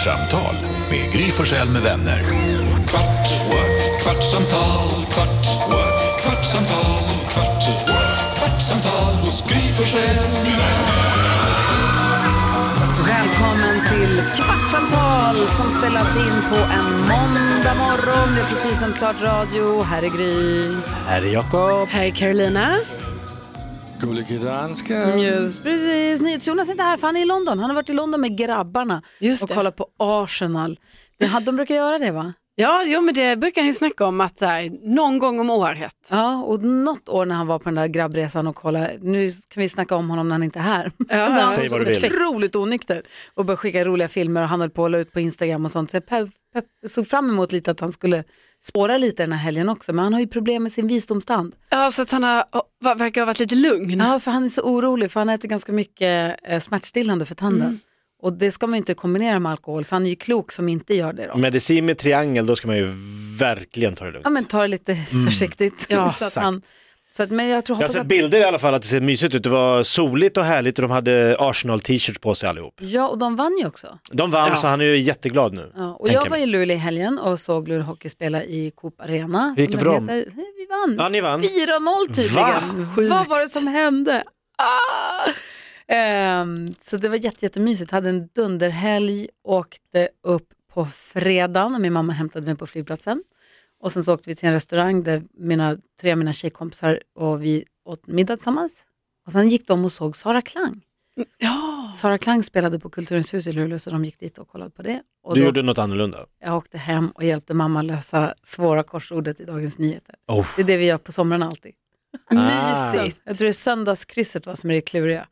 Kvartsamtal med Gry Forssell med vänner. Kvart, what? kvartsamtal, kvart, what? kvartsamtal, kvart, what? kvartsamtal hos Gry Forssell med vänner. Välkommen till Kvartsamtal som spelas in på en måndag morgon. Det är precis som klart radio. Här är Gry. Här är Jakob. Här är Carolina. Gullige danska. Just precis. NyhetsJonas är inte här för han är i London. Han har varit i London med grabbarna Just och det. kollat på Arsenal. Det- De brukar göra det va? Ja, jo, men det brukar han ju snacka om att så här, någon gång om året. Ja, och något år när han var på den där grabbresan och kollade, nu kan vi snacka om honom när han inte är här. Ja, han var så otroligt onykter och började skicka roliga filmer och han höll på att la ut på Instagram och sånt. Så jag såg fram emot lite att han skulle spåra lite den här helgen också, men han har ju problem med sin visdomstand. Ja, så att han har, verkar ha varit lite lugn. Ja, för han är så orolig för han äter ganska mycket eh, smärtstillande för tanden. Och det ska man ju inte kombinera med alkohol, så han är ju klok som inte gör det då. Medicin med triangel, då ska man ju verkligen ta det lugnt. Ja, men ta det lite försiktigt. Ja, så att exakt. han, så att, men jag tror Jag har sett att, bilder i alla fall att det ser mysigt ut. Det var soligt och härligt och de hade Arsenal-t-shirts på sig allihop. Ja, och de vann ju också. De vann Ja. så han är ju jätteglad nu. Ja, och jag var i Luleå i helgen och såg Luleå Hockey spela i Coop Arena. Hur gick det för dem? heter. Vi vann. Ja, ni vann. 4-0 tydligen. Va? Vad var det som hände? Ah! Ehm, så det var jätte, jättemysigt. Hade en dunderhelg, åkte upp på fredagen och min mamma hämtade mig på flygplatsen. Och sen så åkte vi till en restaurang där mina, tre av mina tjejkompisar och vi åt middag tillsammans. Och sen gick de och såg Sara Klang. Ja. Sara Klang spelade på Kulturens hus i Luleå så de gick dit och kollade på det. Och Du då- gjorde något annorlunda. jag åkte hem och hjälpte mamma lösa svåra korsordet i Dagens Nyheter. Oh. Det är det vi gör på somrarna alltid. Ah. Mysigt. Jag tror det är söndagskrysset va, som är det kluriga.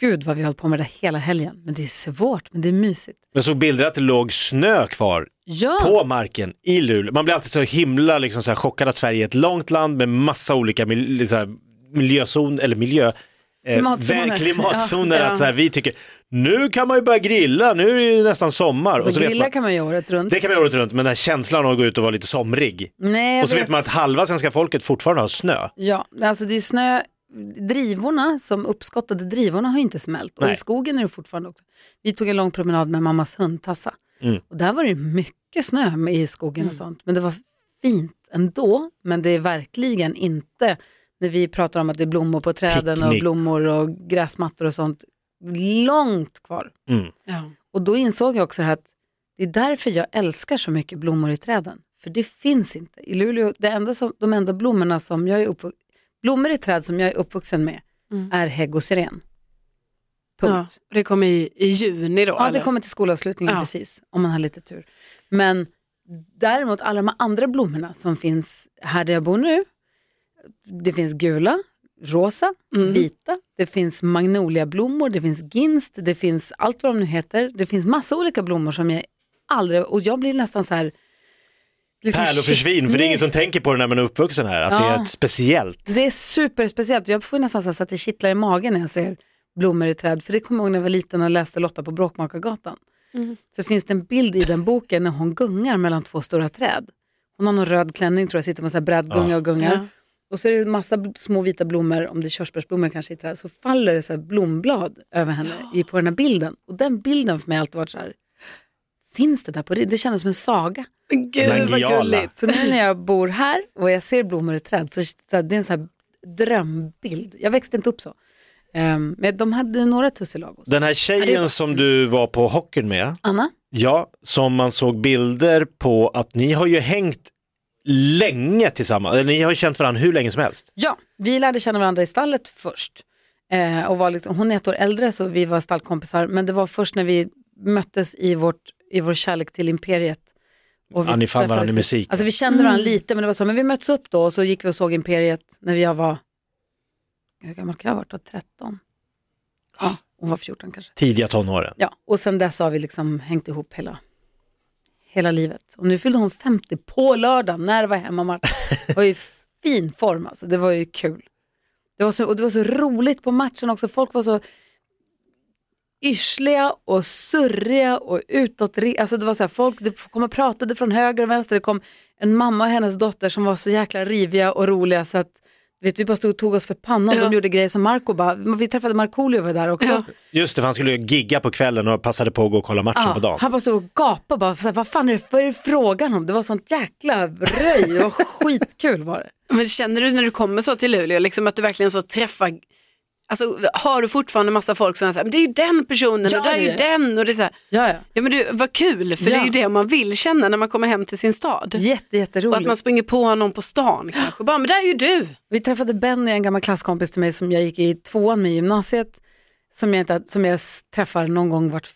Gud vad vi hållit på med det hela helgen. Men det är svårt, men det är mysigt. Jag såg bilder att det låg snö kvar Ja, på marken i Luleå. Man blir alltid så himla liksom, så här, chockad att Sverige är ett långt land med massa olika mil, så här, miljözon, eller miljö, eh, Klimatzoner. klimatzoner. Ja. Att, så här, vi tycker, nu kan man ju börja grilla, nu är det ju nästan sommar. så och så grilla man, kan man ju året runt. det kan man göra året runt, men den här känslan av att gå ut och vara lite somrig. Nej, Och så vet man att halva svenska folket fortfarande har snö. Ja, alltså det är snö. Drivorna, som uppskottade drivorna har ju inte smält. Och Nej. i skogen är det fortfarande också. Vi tog en lång promenad med mammas hund Tassa. Mm. Och där var det mycket snö i skogen och sånt. Men det var fint ändå. Men det är verkligen inte, när vi pratar om att det är blommor på träden och Picknick. blommor och gräsmattor och sånt, långt kvar. Mm. Ja. Och då insåg jag också att det är därför jag älskar så mycket blommor i träden. För det finns inte. I Luleå, det enda som, de enda blommorna som jag är uppvuxen blommor i träd som jag är uppvuxen med Mm. är hägg och syren. Ja. Punkt. Det kommer i, i juni då? Ja, det eller? kommer till skolavslutningen Ja. precis, om man har lite tur. Men däremot alla de andra blommorna som finns här där jag bor nu, det finns gula, rosa, Mm. vita, det finns magnoliablommor, det finns ginst, det finns allt vad de nu heter. Det finns massa olika blommor som jag aldrig, och jag blir nästan så här... liksom Pärl och shit, försvinn, för det är ingen som tänker på det när man är uppvuxen här, att det Ja. är ett speciellt. Det är superspeciellt. Jag får nästan så att det kittlar i magen när jag ser blommor i träd. För det kommer jag ihåg när jag var liten och läste Lotta på Bråkmakargatan. Så finns det en bild i den boken när hon gungar mellan två stora träd. Hon har någon röd klänning tror jag, sitter med så här brädgunga och gungar. Ja. Och så är det en massa små vita blommor, om det är körsbärsblommor kanske i träd, så faller det så här blomblad över henne i, på den här bilden. Och den bilden för mig har alltid varit så här, finns det där på det? Kändes som en saga. Men Gud vad Mangiala. gulligt. Så nu när jag bor här och jag ser blommor i träd så, så det är en så här drömbild. Jag växte inte upp så. Um, men de hade några tussilagos. Den här det tjejen som du var på hockeyn med, Anna? ja, som man såg bilder på att ni har ju hängt länge tillsammans, eller ni har ju känt varandra hur länge som helst. Ja, vi lärde känna varandra i stallet först. Eh, och var liksom, hon är ett år äldre så vi var stallkompisar. Men det var först när vi möttes i, vårt, i vår kärlek till imperiet. Och vi Ja, ni fann varandra i träffades musik. Alltså vi kände varandra lite men det var så, men vi möttes upp då och så gick vi och såg imperiet när jag var, hur gammal kan jag ha varit då? 13? Ja, hon var 14 kanske. Tidiga tonåren. Ja, och sen dess har vi liksom hängt ihop hela, hela livet. Och nu fyllde hon 50 på lördagen när det var hemmamatch. Det var ju fin form alltså, det var ju kul. Det var, så, och det var så roligt på matchen också, folk var så yrsliga och surriga och utåt. Alltså det var så här, folk det kom och pratade från höger och vänster. Det kom en mamma och hennes dotter som var så jäkla riviga och roliga så att Vet, vi bara stod och tog oss för pannan. Ja. De gjorde grejer som Marco bara, vi träffade Markoolio var där också. Ja. Just det, för han skulle ju gigga på kvällen och passade på att gå och kolla matchen Ja, på dagen. han bara stod och gapade bara, så här, vad fan är det, det frågan om? Det var sånt jäkla röj, var skitkul var det. Men känner du när du kommer så till Luleå, liksom att du verkligen så träffar, alltså har du fortfarande massa folk som säger, men det är ju den personen Ja, och det är ju det det. den och det är så här, Ja, ja. ja men du, vad kul, för det Ja. är ju det man vill känna när man kommer hem till sin stad. Jätte, Och att jätteroligt. man springer på någon på stan kanske, bara, men där är ju du. Vi träffade Benny, en gammal klasskompis till mig som jag gick i tvåan med i gymnasiet. Som jag, inte, som jag träffar någon gång vart,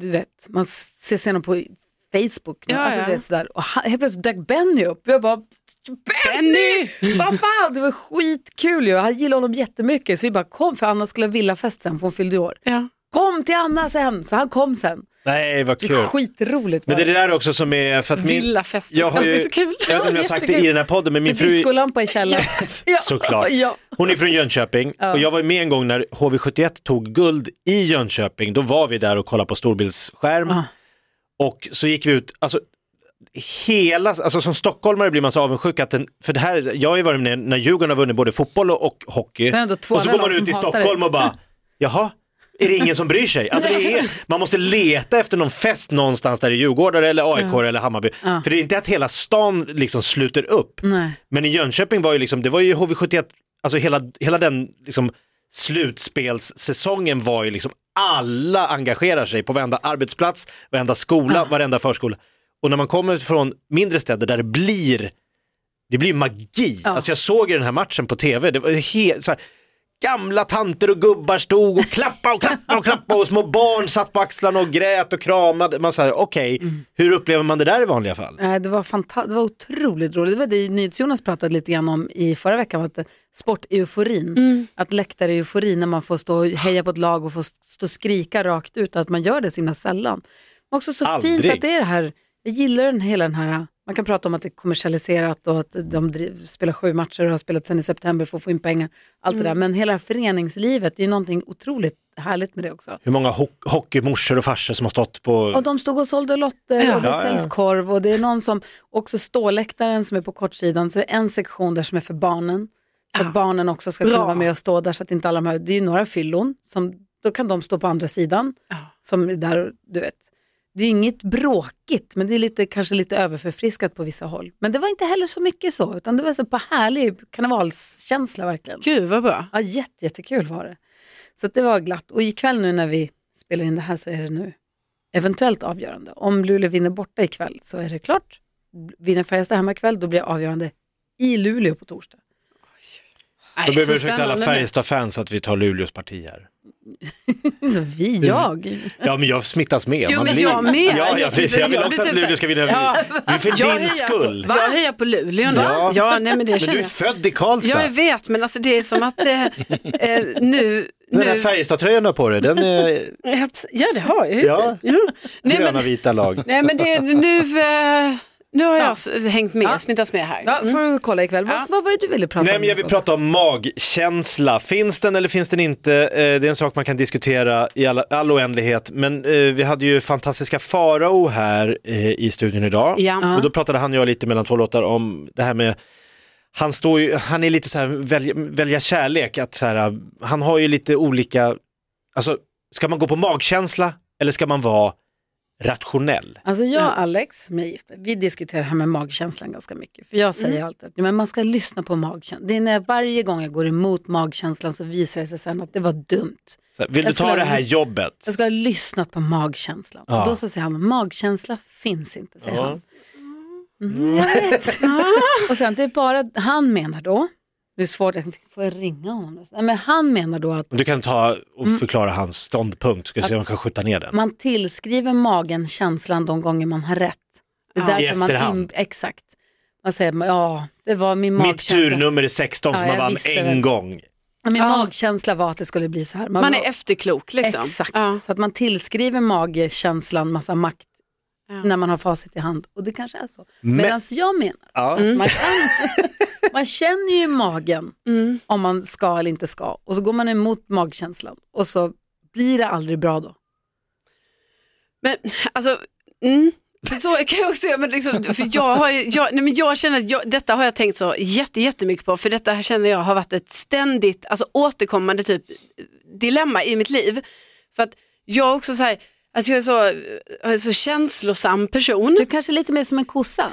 du vet, man ses igenom på Facebook. Ja, alltså, ja. du vet, sådär. Och helt plötsligt dök Benny upp. Jag bara, Benny! Vad fan, det var skitkul ju. Han gillade honom jättemycket. Så vi bara kom, för Anna skulle ha villafest sen, för hon fyllde år. Ja. Kom till Anna sen, så han kom sen. Nej, vad Det kul. är skitroligt. Men det är det där också som är, för att min, Villafest jag har det ju, är så kul. jag vet inte om jag har sagt det i den här podden, men min Med fru, discolampa i källaren. Ja. såklart. Ja. Hon är från Jönköping och jag var med en gång när HV71 tog guld i Jönköping. Då var vi där och kollade på storbildsskärm och så gick vi ut, alltså hela, alltså som stockholmare blir man så avundsjuk att den, för det här, jag har ju varit med när Djurgården har vunnit både fotboll och, och hockey och så går man ut i Stockholm och bara, jaha, är det ingen som bryr sig? Alltså det är, man måste leta efter någon fest någonstans där i Djurgården eller AIK eller Hammarby. För det är inte att hela stan liksom sluter upp. Nej. Men i Jönköping var ju liksom, det var ju HV71, alltså hela, hela den liksom slutspelssäsongen var ju liksom alla engagerar sig på varenda arbetsplats, varenda skola, varenda förskola. Och när man kommer från mindre städer där det blir, det blir magi. Alltså jag såg den här matchen på tv, det var helt så här, gamla tanter och gubbar stod och klappade och klappade och klappade och små barn satt på axlarna och grät och kramade. Man säger okej, hur upplever man det där i vanliga fall? Nej, det var fanta- det var otroligt roligt. Det var det NyhetsJonas pratade lite grann om i förra veckan, att eh, sporteuforin, att läktareufori när man får stå och heja på ett lag och få st- stå och skrika rakt ut, att man gör det så himla sällan. Men också så Aldrig. fint att det är det här, jag gillar den, hela den här, man kan prata om att det är kommersialiserat och att de driv, spelar sju matcher och har spelat sen i september för att få in pengar, allt det där. Men hela det här föreningslivet, det är någonting otroligt härligt med det också. Hur många ho- hockeymorsor och farsor som har stått på... Och de stod och sålde lotter Ja. och det Ja, ja. säljs korv och det är någon som, också ståläktaren som är på kortsidan, så det är en sektion där som är för barnen. Så att barnen också ska kunna Bra. vara med och stå där så att inte alla de här, det är ju några fyllon, som, då kan de stå på andra sidan. Ja. Som är där, du vet. Det är inget bråkigt, men det är lite, kanske lite överförfriskat på vissa håll. Men det var inte heller så mycket så, utan det var så på härlig karnevalskänsla verkligen. Gud vad bra. Ja, jätte, jättekul var det. Så att det var glatt. Och ikväll nu när vi spelar in det här så är det nu eventuellt avgörande. Om Luleå vinner borta ikväll så är det klart. Vinner Färjestad hemma ikväll då blir det avgörande i Luleå på torsdag. Nej, Då ber så vi ursäkta alla. Färjestad-fans att vi tar Luleås parti här. Vi, jag. Ja men jag smittas med. Jo, men blir- jag med. Ja, Jag ja, precis. jag vill också att typ Luleå så ska vinna. Ja. För Jag din skull. På, jag hejar på Luleå nu. Va? Ja, nej, men det Men känner du är jag. född i Karlstad. Jag vet, men alltså det är som att eh, eh, nu... Den där nu Färjestad-tröjan du har på dig, den är ja, det har jag ju. Ja. Ja. Gröna vita lag. nej, men det, nu, eh, nu har jag s- hängt med, Ja. smittats med här. Ja, får du kolla ikväll. Ja. Vad, vad var det du ville prata Nej om? men jag vill prata om magkänsla. Finns den eller finns den inte? Eh, Det är en sak man kan diskutera i all, all oändlighet. Men eh, vi hade ju fantastiska Farao här eh, i studion idag. Ja. Och då pratade han och jag lite mellan två låtar om det här med han, står ju, han är lite så här välja, välja kärlek, att så här, han har ju lite olika, alltså ska man gå på magkänsla eller ska man vara rationell? Alltså jag och Alex, vi diskuterar det här med magkänslan ganska mycket. För jag säger alltid att men man ska lyssna på magkänslan. Det är när varje gång jag går emot magkänslan så visar det sig sen att det var dumt. Så, vill du ta det här jobbet? Jag ska ha lyssnat på magkänslan. Ja. Och då så säger han, magkänsla finns inte, säger Ja. han. Mm, jag vet. och sen det är bara, han menar då, det är svårt, får jag ringa honom? Nej, Men han menar då att Du kan ta och Mm. förklara hans ståndpunkt, ska se om man kan skjuta ner den. man tillskriver magen känslan de gånger man har rätt. Det är Ja. I därför man efterhand. in, Exakt. Man säger, ja, det var min Mitt magkänsla. turnummer är 16 för Ja, man jag vann en väl. gång. Min Ja. magkänsla var att det skulle bli så här. Man var- är efterklok liksom. Exakt, Ja. så att man tillskriver magkänslan massa makt Ja. när man har facit i hand. Och det kanske är så. Men- Medan jag menar, Ja. man, kan, man känner ju magen Mm. om man ska eller inte ska. Och så går man emot magkänslan och så blir det aldrig bra då. Men alltså, mm, För så kan jag också göra, men liksom, för jag, har jag, nej men jag känner att jag, detta har jag tänkt så jätte, jättemycket på, för detta känner jag har varit ett ständigt, alltså återkommande typ dilemma i mitt liv. För att jag också så här, alltså jag är så, jag är så känslosam person. Du kanske är lite mer som en kossa.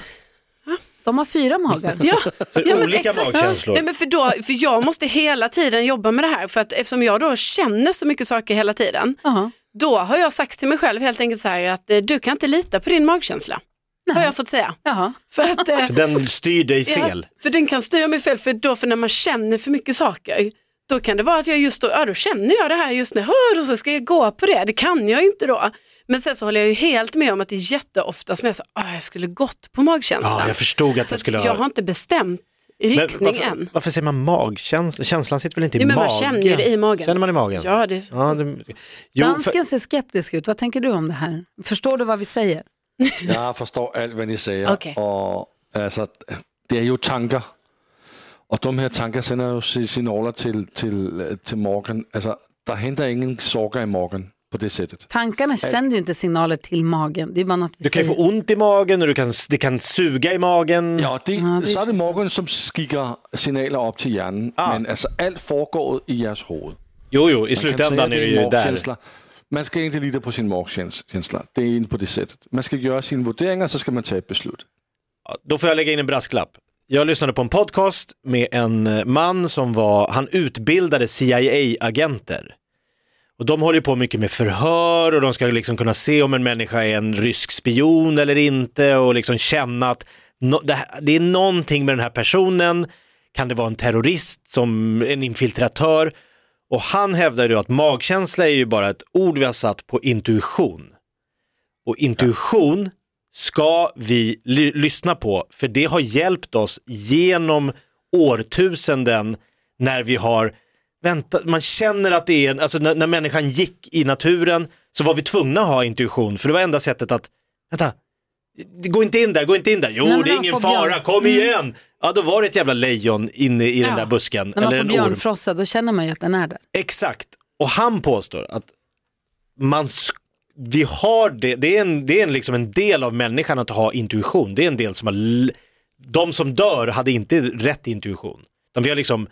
De har fyra magar. Ja, Så ja, men olika exakt. magkänslor. Nej, men för, då, för jag måste hela tiden jobba med det här, för att eftersom jag då känner så mycket saker hela tiden, Jaha. då har jag sagt till mig själv helt enkelt så här att eh, du kan inte lita på din magkänsla. Har jag fått säga. Jaha. För att, eh, För den styr dig fel. Ja, för den kan styra mig fel, för då för när man känner för mycket saker, då kan det vara att jag just då, ja då känner jag det här just nu, hör och så ska jag gå på det, det kan jag ju inte då. Men sen så håller jag ju helt med om att det är jätteofta som jag så, ah, jag skulle gått på magkänslan. Ja, jag förstod att så jag att skulle jag har ha... inte bestämt Men riktning varför, än. varför säger man magkänsla? Känslan sitter väl inte i Jo, men man magen? känner ju det i magen. Känner man i magen? Ja, det, Ja, det... Jo, för... Dansken ser skeptisk ut. Vad tänker du om det här? Förstår du vad vi säger? Jag förstår allt vad ni säger. Okej. Och, alltså, det är ju tankar. Och de här tankarna sänder ju si- signaler till, till, till magen. Alltså, där händer ingen saker i magen på det sättet. Tankarna sänder ju inte signaler till magen. Det är bara något vi Du kan ju säger. få ont i magen och du kan, det kan suga i magen. Ja, det, Ja, det är så är det magen som skickar signaler upp till hjärnan. Men alltså, allt foregår i ers huvud. Jo, jo, i Man kan slutändan är det ju där. magkänsla. Man ska inte lita på sin magkänsla. Det är inte på det sättet. Man ska göra sina värderingar så ska man ta ett beslut. Då får jag lägga in en brasklapp. Jag lyssnade på en podcast med en eh, man som var, han utbildade CIA-agenter. Och de håller på mycket med förhör och de ska liksom kunna se om en människa är en rysk spion eller inte och liksom känna att no, det, det är någonting med den här personen. Kan det vara en terrorist, som en infiltratör? Och han hävdar ju att magkänsla är ju bara ett ord vi har satt på intuition. Och intuition ska vi ly- lyssna på, för det har hjälpt oss genom årtusenden när vi har väntat, man känner att det är, en- alltså när, när människan gick i naturen så var vi tvungna att ha intuition, för det var enda sättet att, vänta, gå inte in där, gå inte in där, jo Nej, det är ingen får björn. fara, kom igen! Ja då var det ett jävla lejon inne i den Ja. där busken, När man eller får björnfrossa då känner man ju att den är där. Exakt, och han påstår att man vi har det, det är, en, det är en, liksom en del av människan att ha intuition. Det är en del som har, de som dör hade inte rätt intuition. De vi har liksom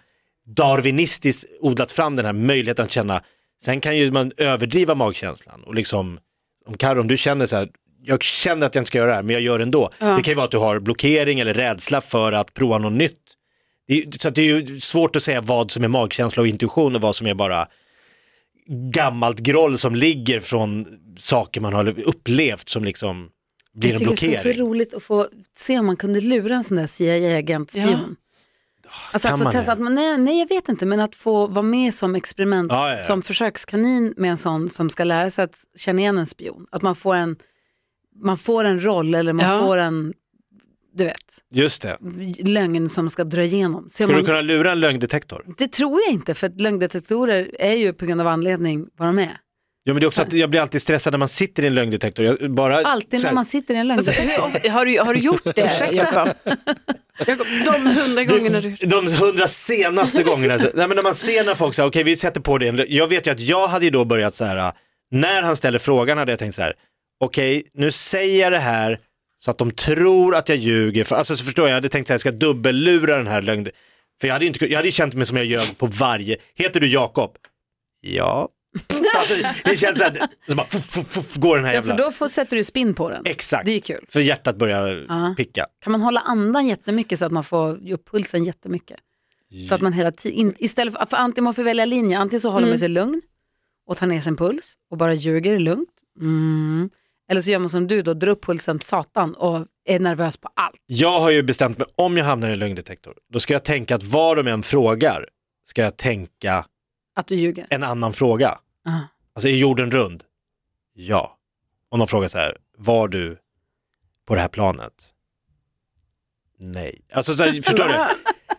darwinistiskt odlat fram den här möjligheten att känna, sen kan ju man överdriva magkänslan och liksom, om Karo, om du känner så här, jag känner att jag inte ska göra det här men jag gör det ändå. Det kan ju vara att du har blockering eller rädsla för att prova något nytt. Det är, så att det är ju svårt att säga vad som är magkänsla och intuition och vad som är bara gammalt groll som ligger från saker man har upplevt som liksom blir Jag en tycker det är så, blockering. roligt att få se om man kunde lura en sån där CIA-agent spion. Alltså Kan att få testa, att man, nej, nej jag vet inte, men att få vara med som experiment, Ja, ja, ja. som försökskanin med en sån som ska lära sig att känna igen en spion. Att man får en, man får en roll eller man Ja. får en, du vet, Just det. lögn som ska dra igenom. Om Skulle man, du kunna lura en lögndetektor? Det tror jag inte, för lögndetektorer är ju på grund av anledning vad de är. Ja, men det är också att jag blir alltid stressad när man sitter i en lögndetektor. Jag bara, Alltid när man sitter i en alltså, lögndetektor. har, du, har du gjort det? Jakob, De hundra gångerna du... De hundra senaste gångerna, nej, men när man ser när folk säger okej vi sätter på det, jag vet ju att jag hade ju då börjat så här, när han ställer frågan hade jag tänkt så här, okej nu säger jag det här så att de tror att jag ljuger, för, alltså så förstår jag, jag hade tänkt så här, jag ska dubbellura den här lögnen, för jag hade ju inte, jag hade ju känt mig som jag ljög på varje, heter du Jakob? Ja. Alltså, det känns så här, så bara, fuff, fuff, fuff, går den här Ja, för jävla, då får, sätter du spinn på den. exakt, Det är kul. för hjärtat börjar Ja. picka. Kan man hålla andan jättemycket så att man får upp pulsen jättemycket? Så att man hela tiden, istället för, för antingen man får välja linje, antingen så håller man sig lugn och tar ner sin puls och bara ljuger lugnt. Mm. Eller så gör man som du då, drar upp pulsen satan och är nervös på allt. Jag har ju bestämt mig, om jag hamnar i en lögndetektor, då ska jag tänka att vad de än frågar, ska jag tänka Att du ljuger. en annan fråga. Ah. Alltså är jorden rund? Ja. Om de frågar så här, var du på det här planet? Nej. Alltså så här, förstår du?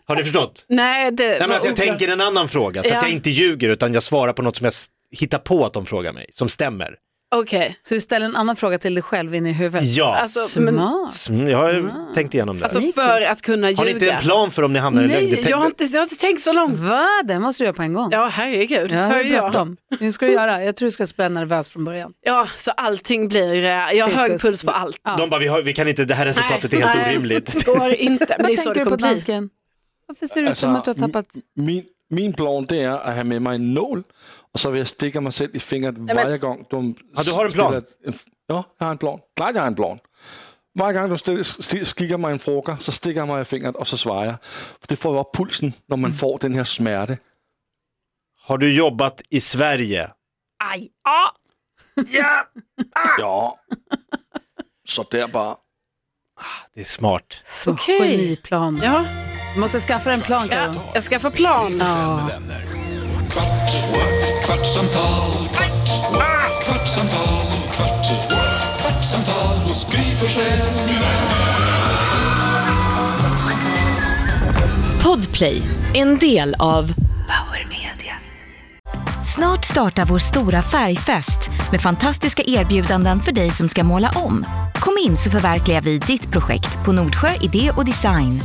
Har ni förstått? Nej, det Nej, men alltså, jag oklart. tänker en annan fråga så att Ja. jag inte ljuger utan jag svarar på något som jag hittar på att de frågar mig, som stämmer. Okej, Så du ställer en annan fråga till dig själv in i huvudet. Ja, alltså, men, Smart. Mm, jag har tänkt igenom det. alltså för att kunna ljuga. har ni inte en plan för om ni hamnar i Nej, lögn? jag har, inte, jag har inte tänkt så långt. Va? Det måste du göra på en gång. Ja, herregud. Ja, Hör jag. bråttom. Nu ska du göra. Jag tror du ska spela nervös från början. Ja, så allting blir, eh, jag har hög puls på allt. De bara, vi, har, vi kan inte, det här resultatet är helt Nej, orimligt. Det går inte, men det är så Tänker det du på kommer bli. dansken? Varför ser det ut som att du har tappat... min, min plan det är att ha med mig en nål och så vill jag sticka mig själv i fingret varje gång de Ja, du har en plan? ställer en- ja, jag har en plan. Klart jag har en plan. Varje gång de skickar mig en fråga så sticker jag mig i fingret och så svarar jag. För det får upp pulsen när man får den här smärta. Har du jobbat i Sverige? Aj! Ah! Ja. Så där bara. Det är smart. Så Okej. geniplan. Ja, Du måste skaffa dig en plan, Karo. jag ska få plan. Ja. Kvart, what? kvartsamtal, kvart, what? kvartsamtal, kvart, what? kvartsamtal hos Gry Forssell med vänner. Podplay, en del av Power Media. Snart startar vår stora färgfest med fantastiska erbjudanden för dig som ska måla om. Kom in så förverkligar vi ditt projekt på Nordsjö Idé och Design.